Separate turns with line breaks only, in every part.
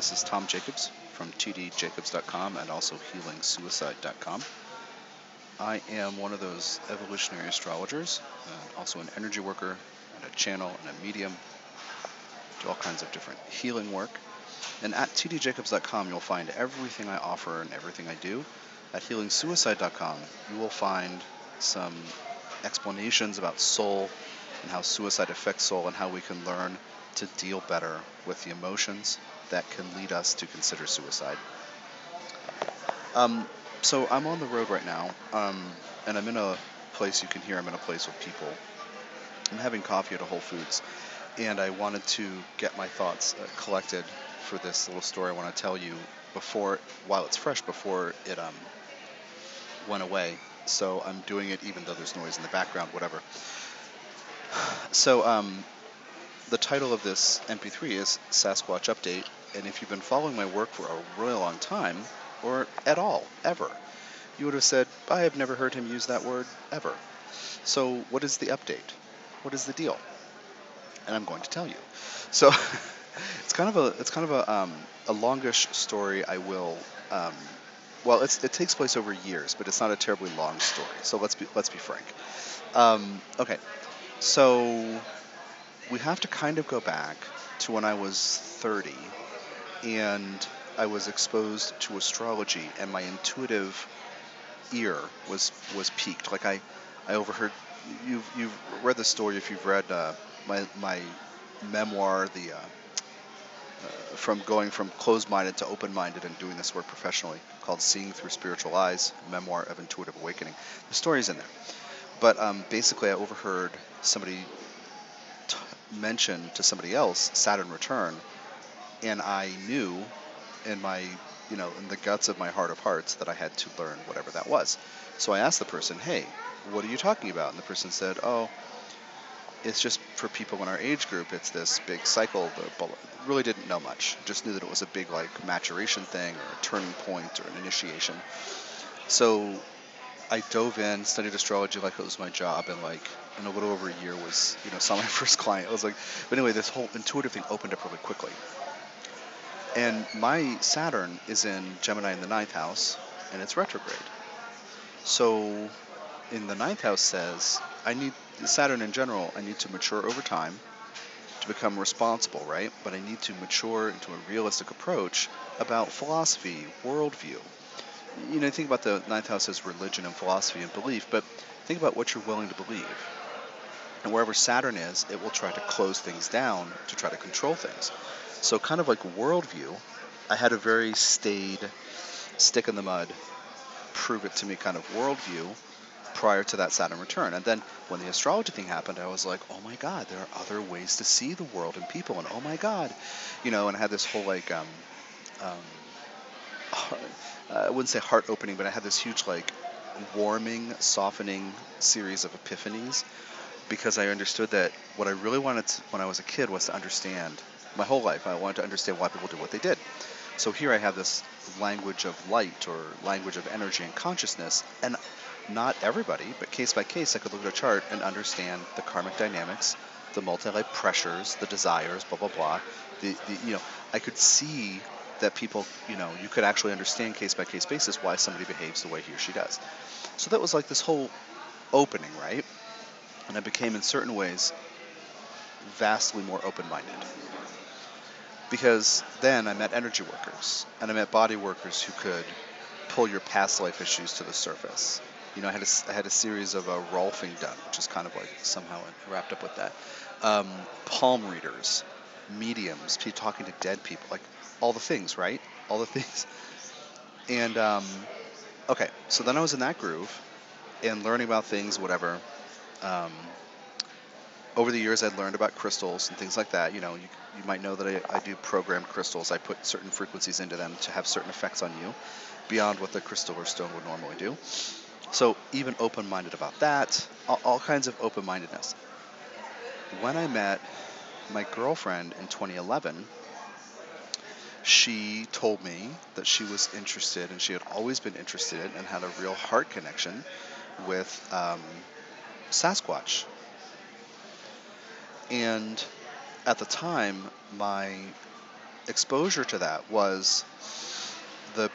Hi, this is Tom Jacobs from tdjacobs.com and also healingsuicide.com. I am one of those evolutionary astrologers, uh, also an energy worker and a channel and a medium, do all kinds of different healing work. And at tdjacobs.com, you'll find everything I offer and everything I do. At healingsuicide.com, you will find some explanations about soul and how suicide affects soul and how we can learn to deal better with the emotions that can lead us to consider suicide. Um, so I'm on the road right now, um, and I'm in a place you can hear I'm in a place with people. I'm having coffee at a Whole Foods, and I wanted to get my thoughts uh, collected for this little story I want to tell you before, while it's fresh, before it um, went away. So I'm doing it even though there's noise in the background, whatever. So um, the title of this MP3 is Sasquatch Update, and if you've been following my work for a really long time, or at all, ever, you would have said, I have never heard him use that word ever. So what is the update? What is the deal? And I'm going to tell you. So it's kind of a it's kind of a um, a longish story. I will. Um, well, it takes place over years, but it's not a terribly long story. So let's be let's be frank. Um, okay, so we have to kind of go back to when I was 30 and I was exposed to astrology and my intuitive ear was was piqued. Like I, I overheard you've you've read the story if you've read uh, my my memoir the uh, uh, from going from closed-minded to open-minded and doing this work professionally called Seeing Through Spiritual Eyes, Memoir of Intuitive Awakening. The story's in there. But um, basically, I overheard somebody mention to somebody else Saturn return, and I knew in my you know in the guts of my heart of hearts that I had to learn whatever that was. So I asked the person, "Hey, what are you talking about?" And the person said, "Oh, it's just for people in our age group. It's this big cycle." Really didn't know much. Just knew that it was a big like maturation thing or a turning point or an initiation. So I dove in, studied astrology like it was my job, and like in a little over a year was, you know, saw my first client. I was like, but anyway, this whole intuitive thing opened up really quickly. And my Saturn is in Gemini in the ninth house, and it's retrograde. So in the ninth house says, I need Saturn in general, I need to mature over time to become responsible, right? But I need to mature into a realistic approach about philosophy, worldview. You know, think about the ninth house as religion and philosophy and belief, but think about what you're willing to believe. And wherever Saturn is, it will try to close things down to try to control things. So, kind of like worldview, I had a very staid, stick in the mud, prove it to me kind of worldview prior to that Saturn return. And then when the astrology thing happened, I was like, oh my God, there are other ways to see the world and people. And oh my God, you know, and I had this whole like, um, um, I wouldn't say heart opening, but I had this huge like warming, softening series of epiphanies because I understood that what I really wanted to, when I was a kid was to understand my whole life. I wanted to understand why people did what they did. So here I have this language of light or language of energy and consciousness, and not everybody, but case by case, I could look at a chart and understand the karmic dynamics, the multi-life pressures, the desires, blah blah blah. The, the you know I could see that people you know you could actually understand case by case basis why somebody behaves the way he or she does. So that was like this whole opening, right? and I became, in certain ways, vastly more open minded. Because then I met energy workers and I met body workers who could pull your past life issues to the surface. You know, I had a, I had a series of uh, Rolfing done, which is kind of like somehow wrapped up with that. Um, palm readers, mediums, people talking to dead people, like all the things, right? All the things. And um, okay, so then I was in that groove and learning about things, whatever um, over the years, I'd learned about crystals and things like that. You know, you, you might know that I, I do programmed crystals. I put certain frequencies into them to have certain effects on you beyond what the crystal or stone would normally do. So even open-minded about that, all, all kinds of open-mindedness. When I met my girlfriend in 2011, she told me that she was interested, and she had always been interested, and had a real heart connection with um, Sasquatch. And at the time, my exposure to that was the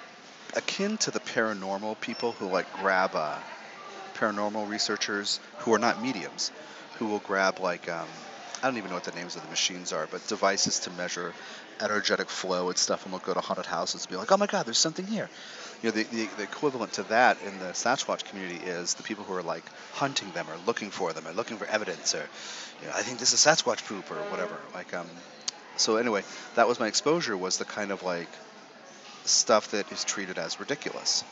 akin to the paranormal people who like grab uh, paranormal researchers who are not mediums, who will grab like um, I don't even know what the names of the machines are, but devices to measure energetic flow and stuff, and they'll go to haunted houses and be like, "Oh my God, there's something here." You know, the, the, the equivalent to that in the Sasquatch community is the people who are like hunting them or looking for them or looking for evidence or, you know, I think this is Sasquatch poop or whatever. Like, um, so anyway, that was my exposure was the kind of like stuff that is treated as ridiculous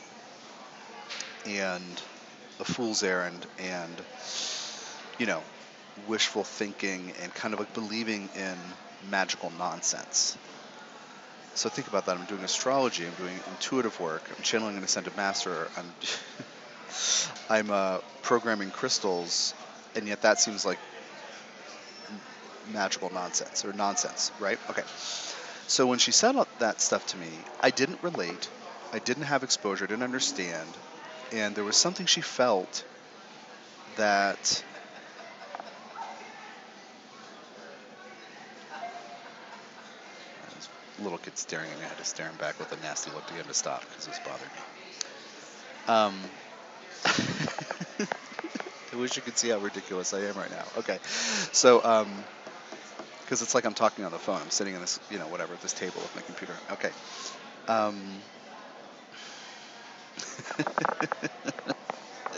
and a fool's errand and you know wishful thinking and kind of like believing in magical nonsense. So think about that. I'm doing astrology. I'm doing intuitive work. I'm channeling an ascended master. I'm i'm uh, programming crystals and yet that seems like magical nonsense or nonsense right? Okay. So when she said all that stuff to me, I didn't relate, I didn't have exposure, I didn't understand, and there was something she felt that little kid staring at me. I had to stare him back with a nasty look to get him to stop because it was bothering me. Um, I wish you could see how ridiculous I am right now. Okay, so um, because it's like I'm talking on the phone. I'm sitting in this, you know, whatever, this table with my computer. Okay. Um,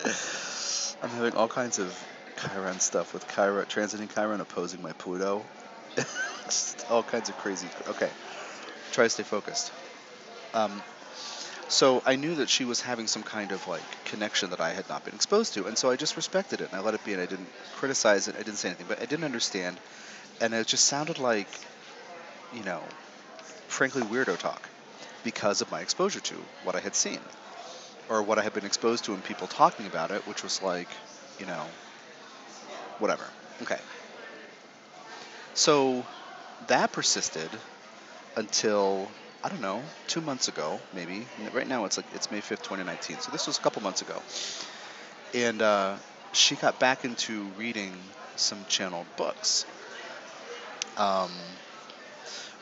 I'm having all kinds of Chiron stuff with Chiron, transiting Chiron opposing my Pluto. All kinds of crazy. Okay. Try to stay focused. Um, so I knew that she was having some kind of like connection that I had not been exposed to, and so I just respected it and I let it be, and I didn't criticize it. I didn't say anything, but I didn't understand and it just sounded like, you know, frankly weirdo talk because of my exposure to what I had seen or what I had been exposed to in people talking about it, which was like, you know, whatever. Okay. So that persisted until I don't know, two months ago, maybe. Right now it's like it's May fifth, 2019. So this was a couple months ago, and uh, she got back into reading some channeled books, um,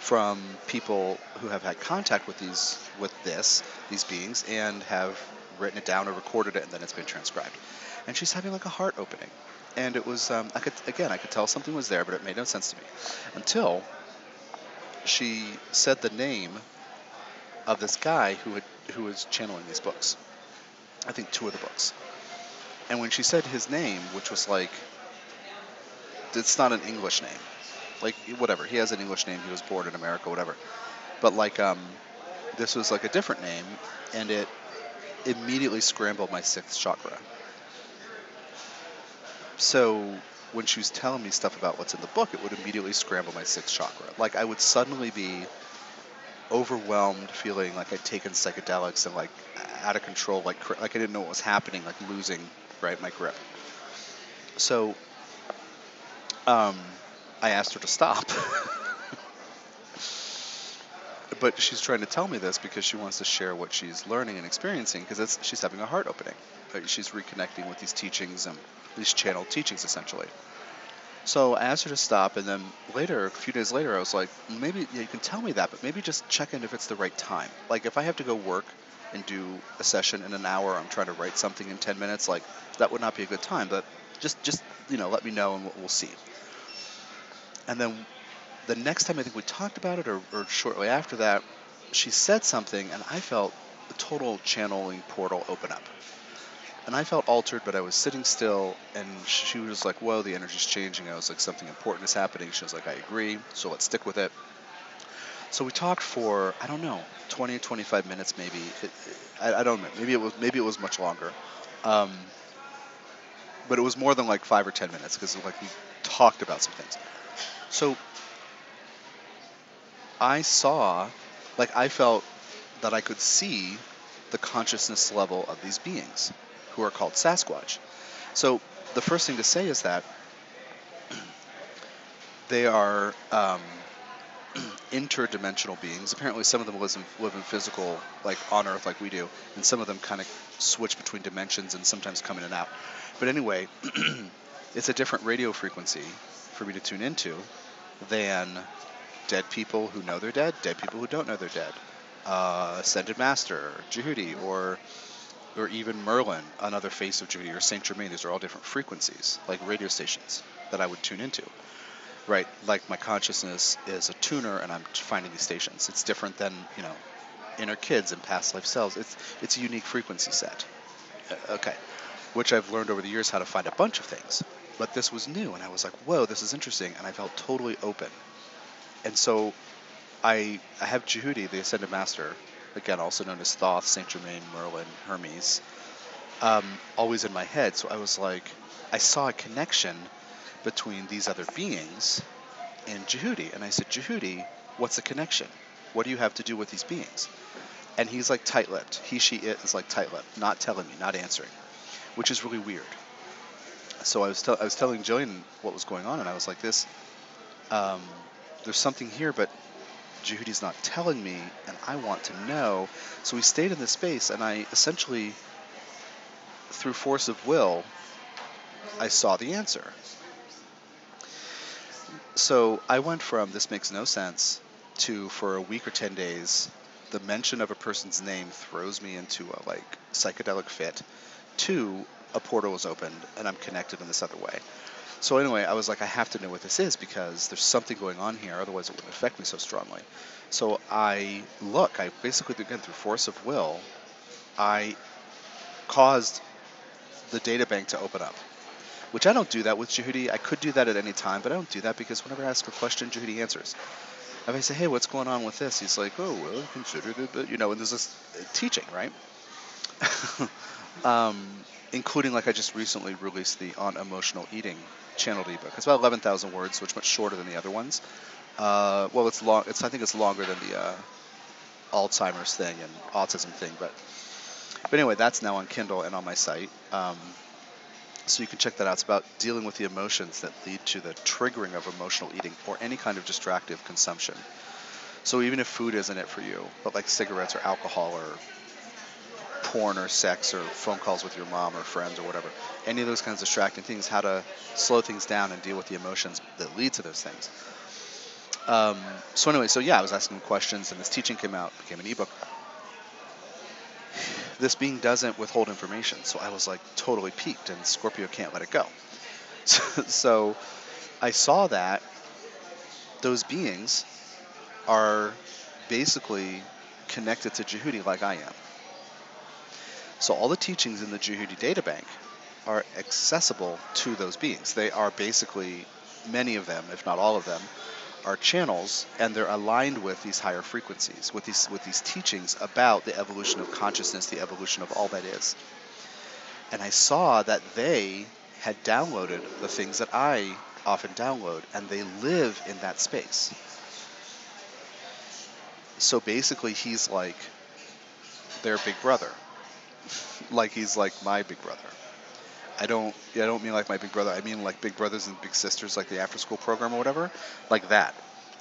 from people who have had contact with these with this these beings and have written it down or recorded it and then it's been transcribed and she's having like a heart opening and it was um, i could again i could tell something was there but it made no sense to me until she said the name of this guy who had who was channeling these books i think two of the books and when she said his name which was like it's not an english name like whatever. He has an English name. He was born in America, whatever. But like um, this was like a different name, and it immediately scrambled my sixth chakra. So when she was telling me stuff about what's in the book, it would immediately scramble my sixth chakra. Like I would suddenly be overwhelmed, feeling like I'd taken psychedelics and like out of control, like like I didn't know what was happening, like losing right my grip. So um, I asked her to stop. but she's trying to tell me this because she wants to share what she's learning and experiencing because she's having a heart opening. Uh, she's reconnecting with these teachings and these channeled teachings essentially. So I asked her to stop, and then later, a few days later, I was like, maybe yeah, you can tell me that, but maybe just check in if it's the right time. Like if I have to go work and do a session in an hour, I'm trying to write something in 10 minutes, like that would not be a good time. But just just you know, let me know and we'll, we'll see. And then the next time I think we talked about it, or, or shortly after that, she said something, and I felt a total channeling portal open up. And I felt altered, but I was sitting still, and she was like, Whoa, the energy's changing. I was like, Something important is happening. She was like, I agree, so let's stick with it. So we talked for, I don't know, 20 25 minutes maybe. It, I, I, don't know. Maybe it was maybe it was much longer. Um, but it was more than like five or 10 minutes because like we talked about some things. So I saw, like, I felt that I could see the consciousness level of these beings who are called Sasquatch. So the first thing to say is that they are um, interdimensional beings. Apparently, some of them live in, live in physical, like on Earth, like we do, and some of them kind of switch between dimensions and sometimes come in and out. But anyway, it's a different radio frequency for me to tune into than dead people who know they're dead, dead people who don't know they're dead, uh, Ascended Master, Djehuti, or or even Merlin, another face of Djehuti, or Saint Germain. These are all different frequencies, like radio stations that I would tune into. Right, like my consciousness is a tuner, and I'm finding these stations. It's different than you know, inner kids and past life selves. It's it's a unique frequency set. Uh, okay, which I've learned over the years how to find a bunch of things. But this was new, and I was like, whoa, this is interesting, and I felt totally open. And so I, I have Djehuti, the Ascended Master, again, also known as Thoth, Saint Germain, Merlin, Hermes, um, always in my head. So I was like, I saw a connection between these other beings and Djehuti. And I said, Djehuti, what's the connection? What do you have to do with these beings? And he's like tight lipped. He, she, it is like tight lipped, not telling me, not answering, which is really weird. So I was, te- I was telling Jillian what was going on, and I was like, this, um, there's something here, but Djehuti's not telling me, and I want to know. So we stayed in this space, and I essentially, through force of will, I saw the answer. So I went from this makes no sense to for a week or 10 days, the mention of a person's name throws me into a like psychedelic fit, to a portal is opened and I'm connected in this other way. So anyway, I was like, I have to know what this is because there's something going on here. Otherwise, it wouldn't affect me so strongly. So I look. I basically, again, through force of will, I caused the data bank to open up. Which I don't do that with Djehuti. I could do that at any time, but I don't do that because whenever I ask a question, Djehuti answers. If I say, "Hey, what's going on with this?" He's like, "Oh, well, consider it," but you know, and there's this teaching, right? um, including like I just recently released the on emotional eating channeled ebook. It's about 11,000 words, which is much shorter than the other ones. Uh, well, it's long. It's I think it's longer than the uh, Alzheimer's thing and autism thing, but but anyway, that's now on Kindle and on my site. Um, so you can check that out. It's about dealing with the emotions that lead to the triggering of emotional eating or any kind of distractive consumption. So even if food isn't it for you, but like cigarettes or alcohol or porn or sex or phone calls with your mom or friends or whatever. Any of those kinds of distracting things, how to slow things down and deal with the emotions that lead to those things. Um, so anyway, so yeah, I was asking questions, and this teaching came out, became an ebook. This being doesn't withhold information, so I was like totally piqued, and Scorpio can't let it go. So, so I saw that those beings are basically connected to Djehuti like I am. So all the teachings in the Djehuti databank are accessible to those beings. They are basically, many of them, if not all of them, are channels and they're aligned with these higher frequencies, with these with these teachings about the evolution of consciousness, the evolution of all that is. And I saw that they had downloaded the things that I often download and they live in that space. So basically he's like their big brother like he's like my big brother. I don't I don't mean like my big brother. I mean like big brothers and big sisters, like the after school program or whatever, like that,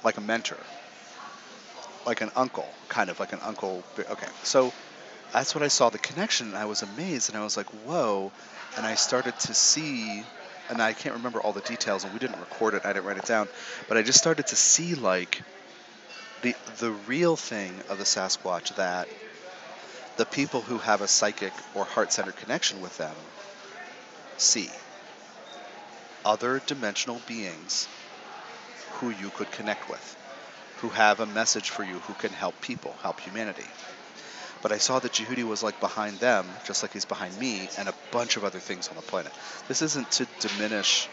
like a mentor, like an uncle, kind of like an uncle. Okay, so that's what I saw the connection. And I was amazed, and I was like, whoa, and I started to see. And I can't remember all the details, and we didn't record it. I didn't write it down, but I just started to see like the the real thing of the Sasquatch that the people who have a psychic or heart centered connection with them see other dimensional beings who you could connect with, who have a message for you, who can help people, help humanity. But I saw that Djehuti was like behind them, just like he's behind me, and a bunch of other things on the planet. This isn't to diminish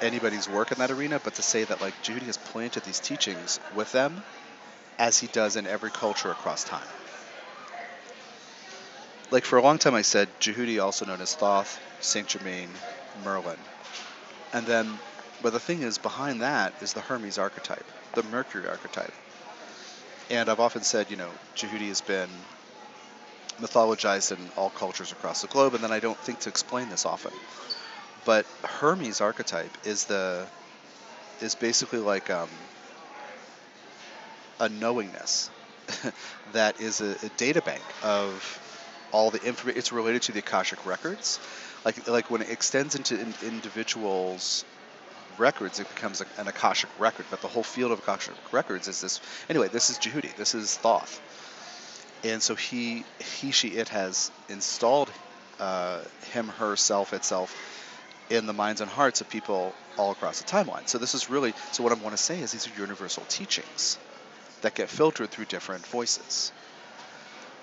anybody's work in that arena, but to say that like Djehuti has planted these teachings with them as he does in every culture across time like for a long time I said Djehuti, also known as Thoth, Saint Germain, Merlin, and then, but the thing is, behind that is the Hermes archetype, the Mercury archetype. And I've often said, you know, Djehuti has been mythologized in all cultures across the globe, and then I don't think to explain this often. But Hermes archetype is the is basically like um, a knowingness that is a, a data bank of all the information. It's related to the Akashic records, like like when it extends into in, individuals' records, it becomes a, an Akashic record. But the whole field of Akashic records is this. Anyway, this is Djehuti. This is Thoth. And so he, he, she, it has installed uh, him, herself, itself in the minds and hearts of people all across the timeline. So this is really. So what I want to say is these are universal teachings that get filtered through different voices.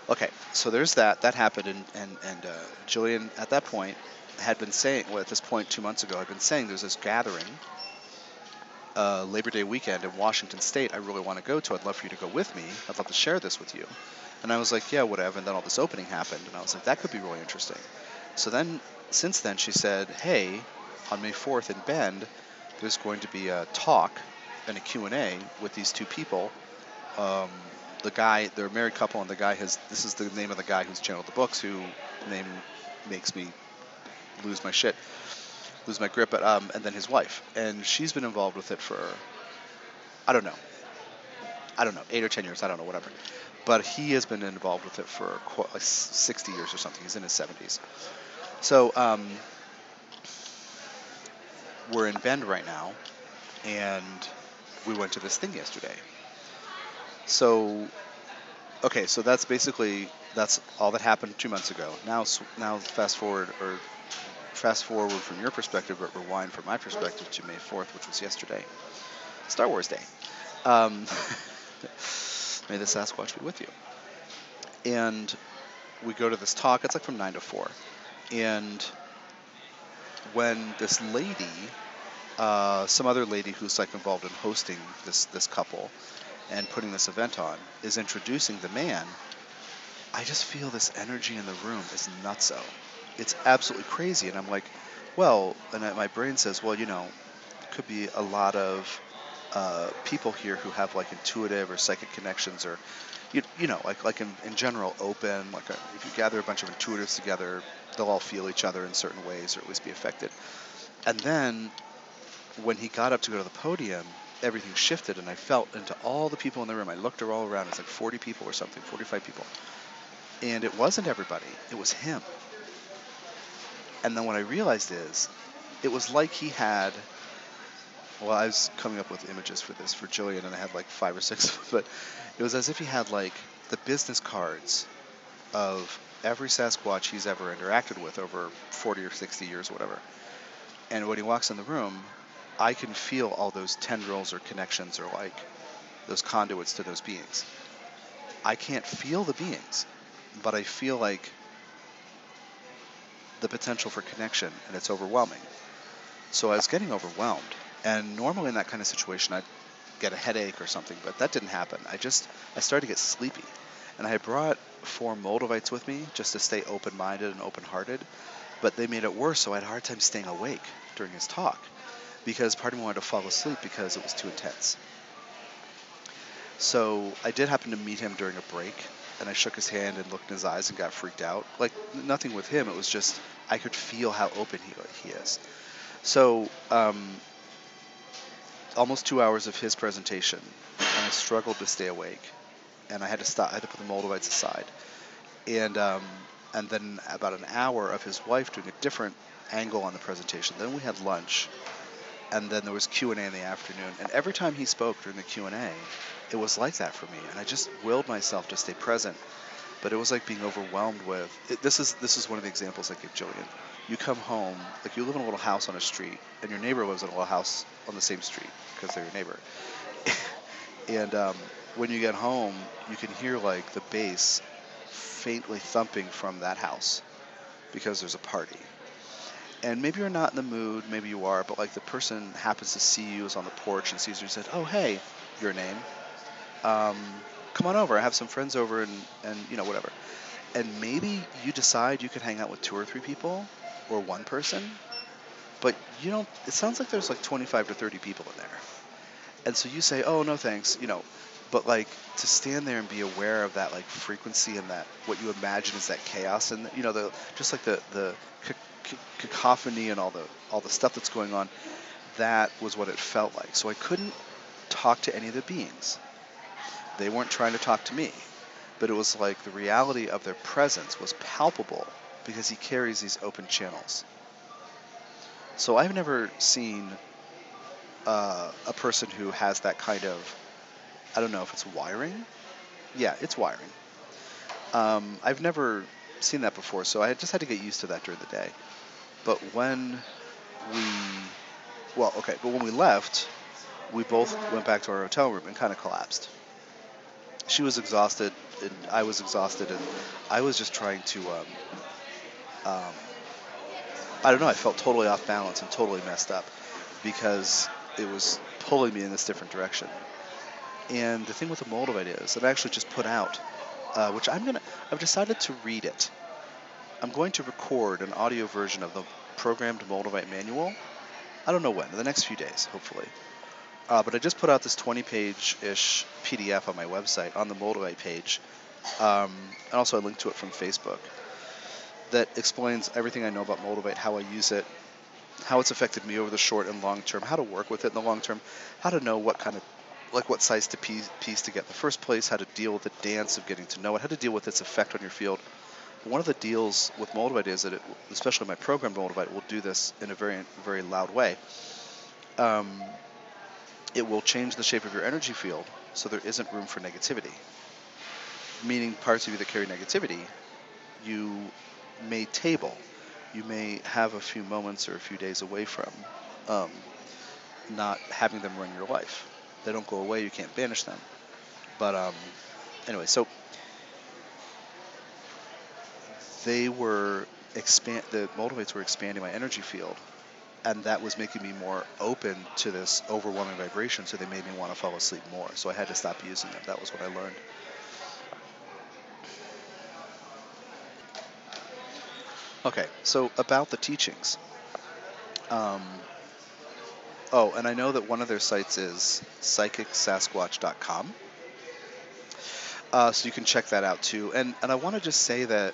Okay, so there's that. That happened, and and and uh, Jillian at that point had been saying, well, at this point two months ago, had been saying there's this gathering, uh, Labor Day weekend in Washington State. I really want to go to. I'd love for you to go with me. I'd love to share this with you. And I was like, yeah, whatever. And then all this opening happened, and I was like, that could be really interesting. So then, since then, she said, hey, on May 4th in Bend, there's going to be a talk and a Q&A with these two people. Um, the guy, they're a married couple, and the guy has, this is the name of the guy who's channeled the books, who name makes me lose my shit, lose my grip, but, um, and then his wife. And she's been involved with it for, I don't know, I don't know, eight or ten years, I don't know, whatever. But he has been involved with it for like 60 years or something. He's in his 70s. So um, we're in Bend right now, and we went to this thing yesterday. So, okay, so that's basically that's all that happened two months ago. Now, now fast forward or fast forward from your perspective, but rewind from my perspective to May 4th, which was yesterday, Star Wars Day. Um, may the Sasquatch be with you. And we go to this talk. It's like from nine to four, and when this lady, uh, some other lady who's like involved in hosting this this couple and putting this event on, is introducing the man, I just feel this energy in the room is nutso. It's absolutely crazy, and I'm like, well, and my brain says, well, you know, could be a lot of uh, people here who have like intuitive or psychic connections or you, you know like like in, in general open like a, if you gather a bunch of intuitives together they'll all feel each other in certain ways or at least be affected and then when he got up to go to the podium everything shifted and i felt into all the people in the room. I looked all around it's like 40 people or something 45 people. And it wasn't everybody it was him. And then what i realized is it was like he had well, I was coming up with images for this for Jillian, and I had like five or six, but it was as if he had like the business cards of every Sasquatch he's ever interacted with over 40 or 60 years, whatever. And when he walks in the room, I can feel all those tendrils or connections or like those conduits to those beings. I can't feel the beings, but I feel like the potential for connection, and it's overwhelming. So I was getting overwhelmed and normally in that kind of situation, I'd get a headache or something, but that didn't happen. I just, I started to get sleepy. And I brought four Moldavites with me just to stay open-minded and open-hearted, but they made it worse, so I had a hard time staying awake during his talk because part of me wanted to fall asleep because it was too intense. So I did happen to meet him during a break, and I shook his hand and looked in his eyes and got freaked out. Like nothing with him, it was just I could feel how open he, he is. So um, almost two hours of his presentation, and I struggled to stay awake, and I had to stop. I had to put the Moldavites aside, and um, and then about an hour of his wife doing a different angle on the presentation. Then we had lunch, and then there was Q and A in the afternoon. And every time he spoke during the Q and A, it was like that for me, and I just willed myself to stay present. But it was like being overwhelmed with. It, this is this is one of the examples I give Jillian. You come home, like you live in a little house on a street, and your neighbor lives in a little house on the same street because they're your neighbor. and um, when you get home, you can hear like the bass faintly thumping from that house because there's a party. And maybe you're not in the mood, maybe you are, but like the person happens to see you, is on the porch and sees you and said, "Oh, hey, your name. Um, come on over. I have some friends over, and and you know whatever." And maybe you decide you could hang out with two or three people, or one person, but you don't. It sounds like there's like 25 to 30 people in there, and so you say, "Oh no, thanks," you know. But like to stand there and be aware of that like frequency and that what you imagine is that chaos and you know the just like the the cacophony and all the all the stuff that's going on, that was what it felt like. So I couldn't talk to any of the beings. They weren't trying to talk to me, but it was like the reality of their presence was palpable because he carries these open channels. So I've never seen uh, a person who has that kind of, I don't know if it's wiring. Yeah, it's wiring. Um, I've never seen that before, so I just had to get used to that during the day. But when we, well, okay, but when we left, we both went back to our hotel room and kind of collapsed. She was exhausted, and I was exhausted, and I was just trying to, um, um, I don't know, I felt totally off balance and totally messed up because it was pulling me in this different direction. And the thing with the Moldavite is, that I actually just put out, uh, which I'm gonna, I've decided to read it. I'm going to record an audio version of the programmed Moldavite manual. I don't know when, in the next few days, hopefully. Uh, but I just put out this 20-page-ish PDF on my website on the Moldavite page, um, and also I linked to it from Facebook that explains everything I know about Moldavite, how I use it, how it's affected me over the short and long term, how to work with it in the long term, how to know what kind of like what size to piece, piece to get in the first place, how to deal with the dance of getting to know it, how to deal with its effect on your field. One of the deals with Moldavite is that, it, especially my program Moldavite, will do this in a very, very loud way. Um, it will change the shape of your energy field so there isn't room for negativity. Meaning parts of you that carry negativity, you may table you may have a few moments or a few days away from um, not having them run your life. They don't go away, you can't banish them. But um, anyway, so they were expand the Moldavites were expanding my energy field and that was making me more open to this overwhelming vibration so they made me want to fall asleep more so i had to stop using them that was what i learned Okay, so about the teachings. Um, oh, and I know that one of their sites is psychicsasquatch.com. Uh, so you can check that out too. And, and I want to just say that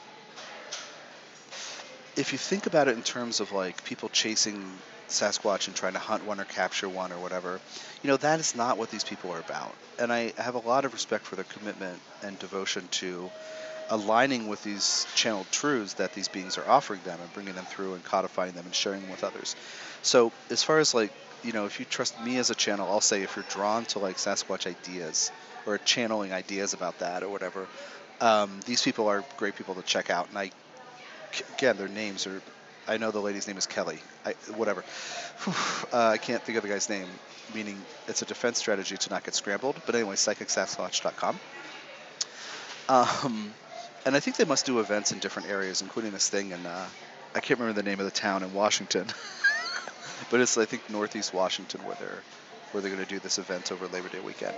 if you think about it in terms of like people chasing Sasquatch and trying to hunt one or capture one or whatever, you know, that is not what these people are about. And I have a lot of respect for their commitment and devotion to aligning with these channeled truths that these beings are offering them and bringing them through and codifying them and sharing them with others. So as far as like, you know, if you trust me as a channel, I'll say if you're drawn to like Sasquatch ideas or channeling ideas about that or whatever, um, these people are great people to check out. And I, again, their names are, I know the lady's name is Kelly. I, whatever. uh, I can't think of the guy's name, meaning it's a defense strategy to not get scrambled. But anyway, psychicsasquatch.com. Um, and I think they must do events in different areas, including this thing in uh, I can't remember the name of the town in Washington, but it's I think Northeast Washington where they're where they're going to do this event over Labor Day weekend.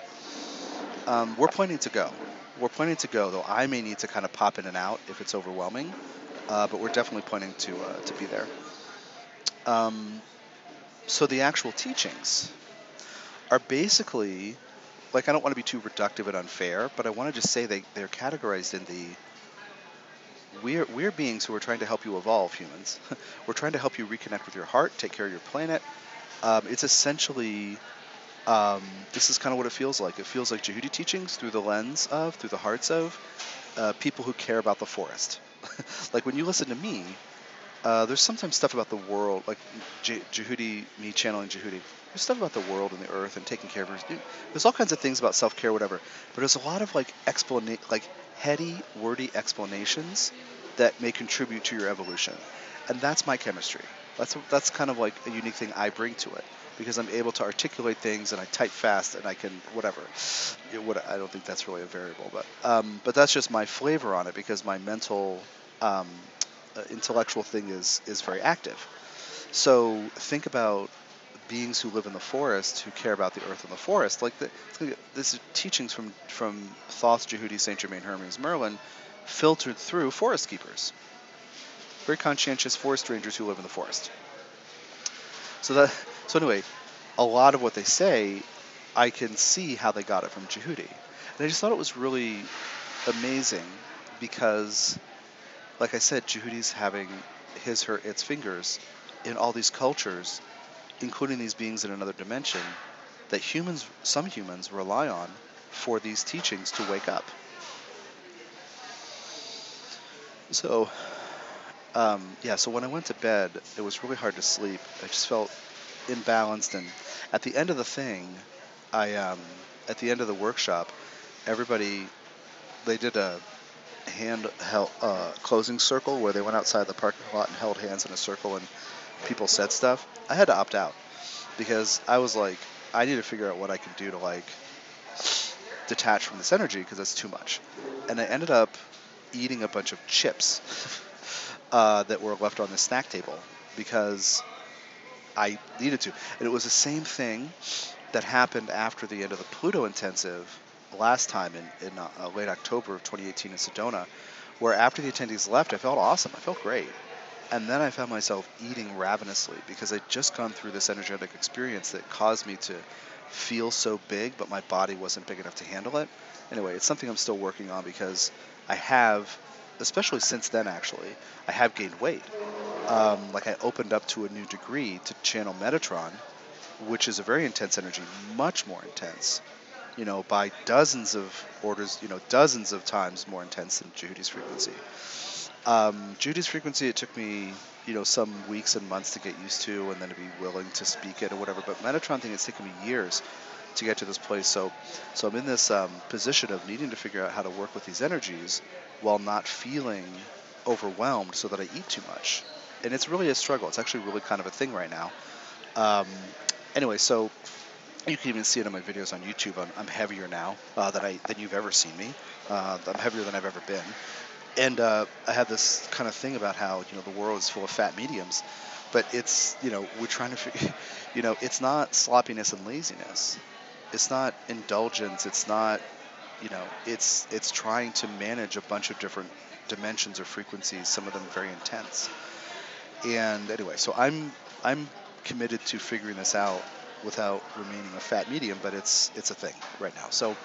Um, we're planning to go. We're planning to go, though I may need to kind of pop in and out if it's overwhelming, uh, but we're definitely planning to uh, to be there. Um, so the actual teachings are basically like I don't want to be too reductive and unfair, but I want to just say they, they're categorized in the we're, we're beings who are trying to help you evolve, humans. we're trying to help you reconnect with your heart, take care of your planet. Um, it's essentially, um, this is kind of what it feels like. It feels like Djehuti teachings through the lens of, through the hearts of, uh, people who care about the forest. like when you listen to me, uh, there's sometimes stuff about the world, like J- Djehuti, me channeling Djehuti. There's stuff about the world and the earth and taking care of. There's all kinds of things about self-care, whatever. But there's a lot of like explanation, like heady, wordy explanations that may contribute to your evolution. And that's my chemistry. That's that's kind of like a unique thing I bring to it because I'm able to articulate things and I type fast and I can whatever. Would, I don't think that's really a variable, but um, but that's just my flavor on it because my mental um, uh, intellectual thing is is very active. So think about beings who live in the forest who care about the earth and the forest. Like the, this is teachings from from Thoth, Djehuti, Saint Germain, Hermes, Merlin, filtered through forest keepers, very conscientious forest rangers who live in the forest. So that so anyway, a lot of what they say, I can see how they got it from Djehuti, and I just thought it was really amazing because like I said, Djehuti's having his, her, its fingers in all these cultures, including these beings in another dimension, that humans, some humans, rely on for these teachings to wake up. So, um, yeah, so when I went to bed, it was really hard to sleep. I just felt imbalanced. And at the end of the thing, I um, at the end of the workshop, everybody they did a hand held, uh, closing circle where they went outside the parking lot and held hands in a circle and people said stuff. I had to opt out because I was like, I need to figure out what I can do to like detach from this energy because that's too much. And I ended up eating a bunch of chips uh, that were left on the snack table because I needed to. And it was the same thing that happened after the end of the Pluto intensive last time in, in uh, late October of 2018 in Sedona, where after the attendees left, I felt awesome. I felt great. And then I found myself eating ravenously because I'd just gone through this energetic experience that caused me to feel so big, but my body wasn't big enough to handle it. Anyway, it's something I'm still working on because I have, especially since then actually, I have gained weight. Um, like I opened up to a new degree to channel Metatron, which is a very intense energy, much more intense, you know, by dozens of orders, you know, dozens of times more intense than Judy's frequency. Um, Judy's frequency, it took me, you know, some weeks and months to get used to, and then to be willing to speak it or whatever. But Metatron thing, it's taken me years to get to this place. So, so I'm in this um, position of needing to figure out how to work with these energies while not feeling overwhelmed, so that I eat too much. And it's really a struggle. It's actually really kind of a thing right now. Um, anyway, so you can even see it in my videos on YouTube. I'm, I'm heavier now uh, than I than you've ever seen me. Uh, I'm heavier than I've ever been. And uh, I had this kind of thing about how you know the world is full of fat mediums, but it's you know we're trying to figure, you know it's not sloppiness and laziness, it's not indulgence, it's not you know it's it's trying to manage a bunch of different dimensions or frequencies, some of them very intense. And anyway, so I'm I'm committed to figuring this out without remaining a fat medium, but it's it's a thing right now. So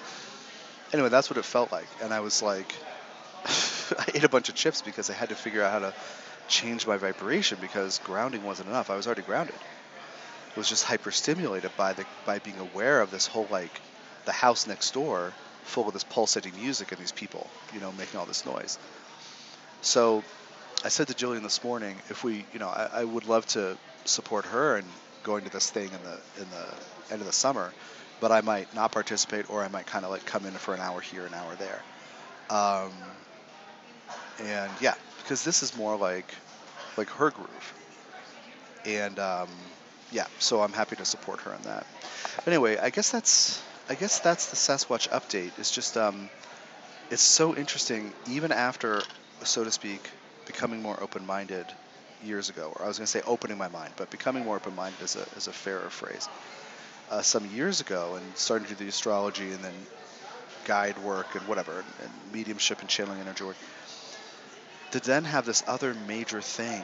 anyway, that's what it felt like, and I was like, I ate a bunch of chips because I had to figure out how to change my vibration because grounding wasn't enough. I was already grounded. I was just hyperstimulated by the by being aware of this whole like the house next door full of this pulsating music and these people, you know, making all this noise. So I said to Jillian this morning, if we, you know, I, I would love to support her and going to this thing in the in the end of the summer, but I might not participate or I might kind of like come in for an hour here, an hour there. Um, and yeah, because this is more like like her groove. And um, yeah, so I'm happy to support her on that. Anyway, I guess that's I guess that's the Sasquatch update. It's just um, it's so interesting, even after, so to speak, becoming more open-minded years ago, or I was going to say opening my mind, but becoming more open-minded is a, is a fairer phrase. Uh, some years ago, and starting to do the astrology and then guide work and whatever, and, and mediumship and channeling energy work, to then have this other major thing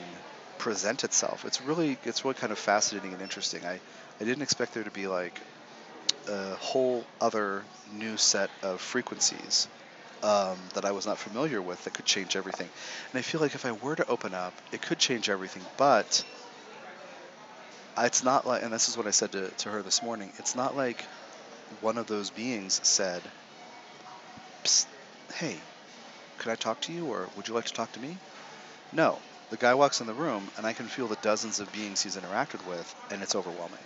present itself. It's really it's really kind of fascinating and interesting. I, I didn't expect there to be like a whole other new set of frequencies um, that I was not familiar with that could change everything. And I feel like if I were to open up, it could change everything, but it's not like, and this is what I said to, to her this morning, it's not like one of those beings said, hey, could I talk to you or would you like to talk to me? No. The guy walks in the room and I can feel the dozens of beings he's interacted with and it's overwhelming.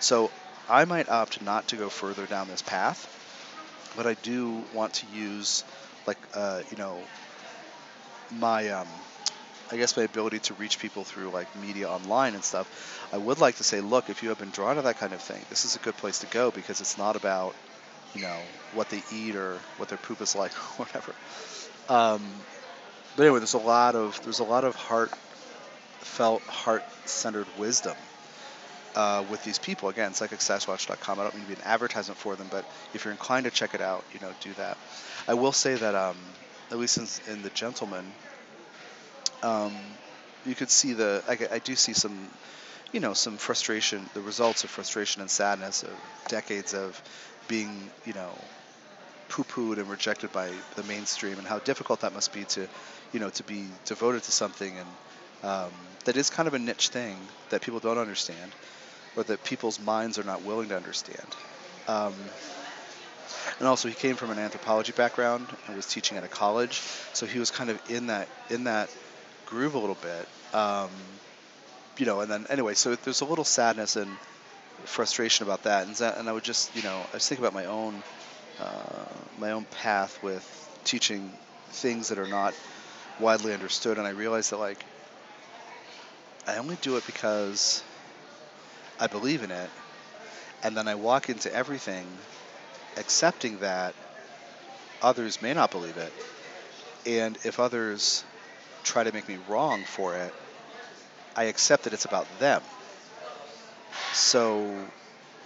So I might opt not to go further down this path but I do want to use like uh, you know my um, I guess my ability to reach people through like media online and stuff. I would like to say, look, if you have been drawn to that kind of thing, this is a good place to go because it's not about you know what they eat or what their poop is like or whatever. Um, but anyway, there's a lot of there's a lot of heartfelt, heart-centered wisdom uh, with these people. Again, psychicsasquatch.com. I don't mean to be an advertisement for them, but if you're inclined to check it out, you know, do that. I will say that, um, at least in, in the gentleman, um, you could see the. I, I, do see some, you know, some frustration. The results of frustration and sadness of decades of being, you know, poo-pooed and rejected by the mainstream, and how difficult that must be to, you know, to be devoted to something and. Um, that is kind of a niche thing that people don't understand or that people's minds are not willing to understand. Um, and also, he came from an anthropology background and was teaching at a college, so he was kind of in that in that groove a little bit. Um, you know, and then anyway, so there's a little sadness and frustration about that, and that, and I would just, you know, I was thinking about my own, uh, my own path with teaching things that are not widely understood, and I realized that like, I only do it because I believe in it, and then I walk into everything accepting that others may not believe it, and if others try to make me wrong for it, I accept that it's about them. So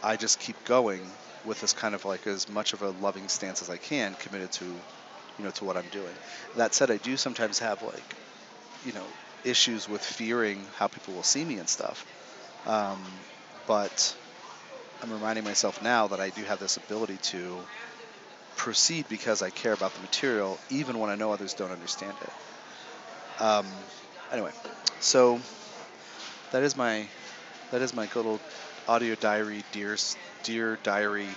I just keep going with this kind of like as much of a loving stance as I can, committed to, you know, to what I'm doing. That said, I do sometimes have like, you know, issues with fearing how people will see me and stuff. Um, but I'm reminding myself now that I do have this ability to proceed because I care about the material, even when I know others don't understand it. Um, anyway, so that is my that is my little audio diary, dear dear diary,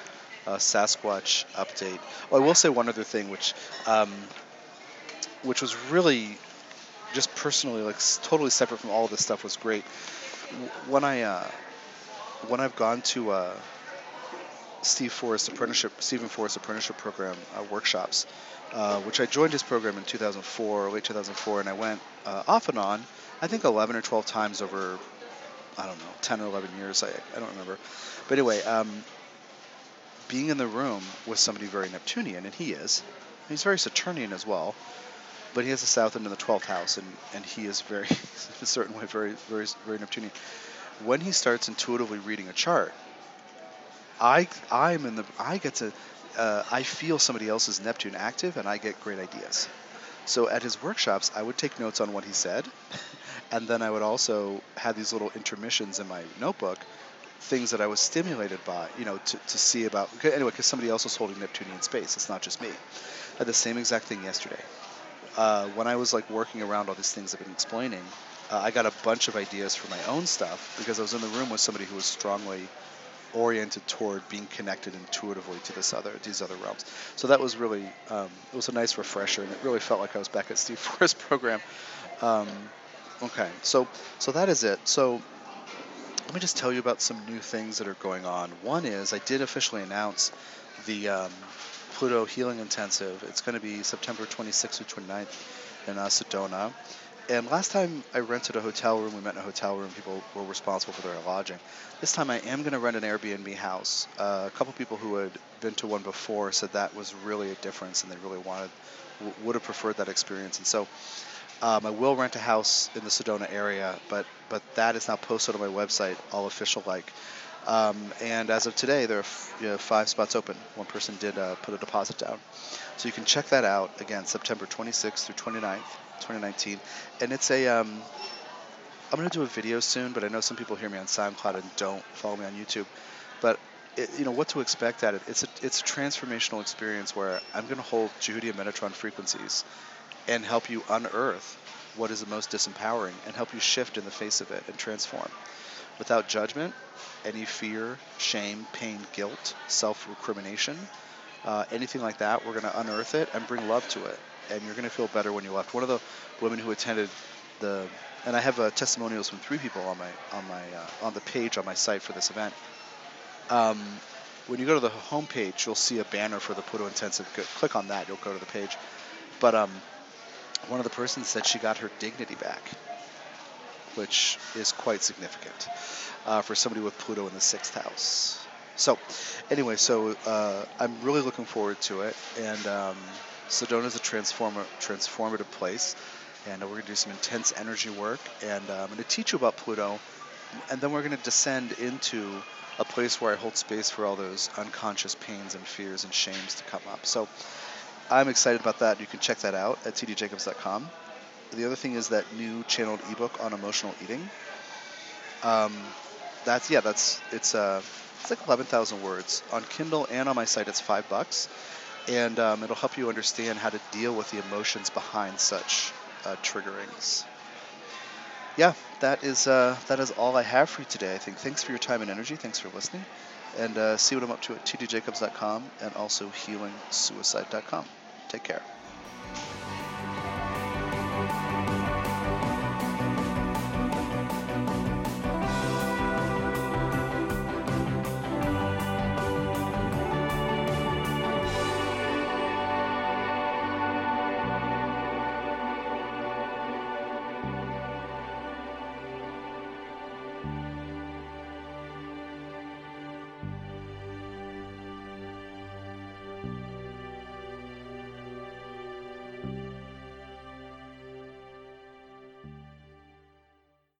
uh, Sasquatch update. Oh, I will say one other thing, which um, which was really just personally like totally separate from all this stuff was great. When I uh, when I've gone to uh, Steve Forrest apprenticeship, Steven Forrest apprenticeship program uh, workshops, uh, which I joined his program in 2004, late 2004, and I went uh, off and on, I think 11 or 12 times over, I don't know, 10 or 11 years, I, I don't remember. But anyway, um, being in the room with somebody very Neptunian, and he is, he's very Saturnian as well, but he has the South Node in the 12th house, and, and he is very, in a certain way, very, very, very Neptunian. When he starts intuitively reading a chart, I I'm in the I get to uh, I feel somebody else's Neptune active and I get great ideas. So at his workshops, I would take notes on what he said, and then I would also have these little intermissions in my notebook, things that I was stimulated by, you know, to, to see about. Anyway, because somebody else was holding Neptunian space. It's not just me. I had the same exact thing yesterday. Uh, when I was like working around all these things I've been explaining, uh, I got a bunch of ideas for my own stuff because I was in the room with somebody who was strongly oriented toward being connected intuitively to this other these other realms. So that was really um, it was a nice refresher, and it really felt like I was back at Steve Forrest's program. Um, okay, so so that is it. So let me just tell you about some new things that are going on. One is I did officially announce the um, Pluto Healing Intensive. It's going to be September 26th to 29th in uh, Sedona. And last time I rented a hotel room, we met in a hotel room, people were responsible for their lodging. This time I am going to rent an Airbnb house. Uh, a couple people who had been to one before said that was really a difference and they really wanted, w- would have preferred that experience. And so um, I will rent a house in the Sedona area, but, but that is now posted on my website, all official like. Um, and as of today, there are f- you know, five spots open. One person did uh, put a deposit down. So you can check that out again, September 26th through 29th. 2019, and it's a. Um, I'm gonna do a video soon, but I know some people hear me on SoundCloud and don't follow me on YouTube. But it, you know what to expect at it. It's a it's a transformational experience where I'm gonna hold Djehuti Metatron frequencies and help you unearth what is the most disempowering and help you shift in the face of it and transform without judgment, any fear, shame, pain, guilt, self-recrimination, uh, anything like that. We're going to unearth it and bring love to it and you're going to feel better when you left. One of the women who attended the, and I have uh, testimonials from three people on my on my uh, on the page on my site for this event. Um, when you go to the homepage, you'll see a banner for the Pluto Intensive. Click on that, you'll go to the page. But um, one of the persons said she got her dignity back, which is quite significant uh, for somebody with Pluto in the sixth house. So, anyway, so uh, I'm really looking forward to it, and um, Sedona is a transformer, transformative place, and we're going to do some intense energy work. And uh, I'm going to teach you about Pluto, and then we're going to descend into a place where I hold space for all those unconscious pains and fears and shames to come up. So I'm excited about that. You can check that out at tdjacobs.com. The other thing is that new channeled ebook on emotional eating. Um, that's yeah, that's it's uh, it's like 11,000 words on Kindle and on my site. It's five bucks and um, it'll help you understand how to deal with the emotions behind such uh, triggerings. Yeah, that is uh, that is all I have for you today. I think. Thanks for your time and energy. Thanks for listening, and uh, see what I'm up to at tdjacobs.com and also healingsuicide.com. Take care.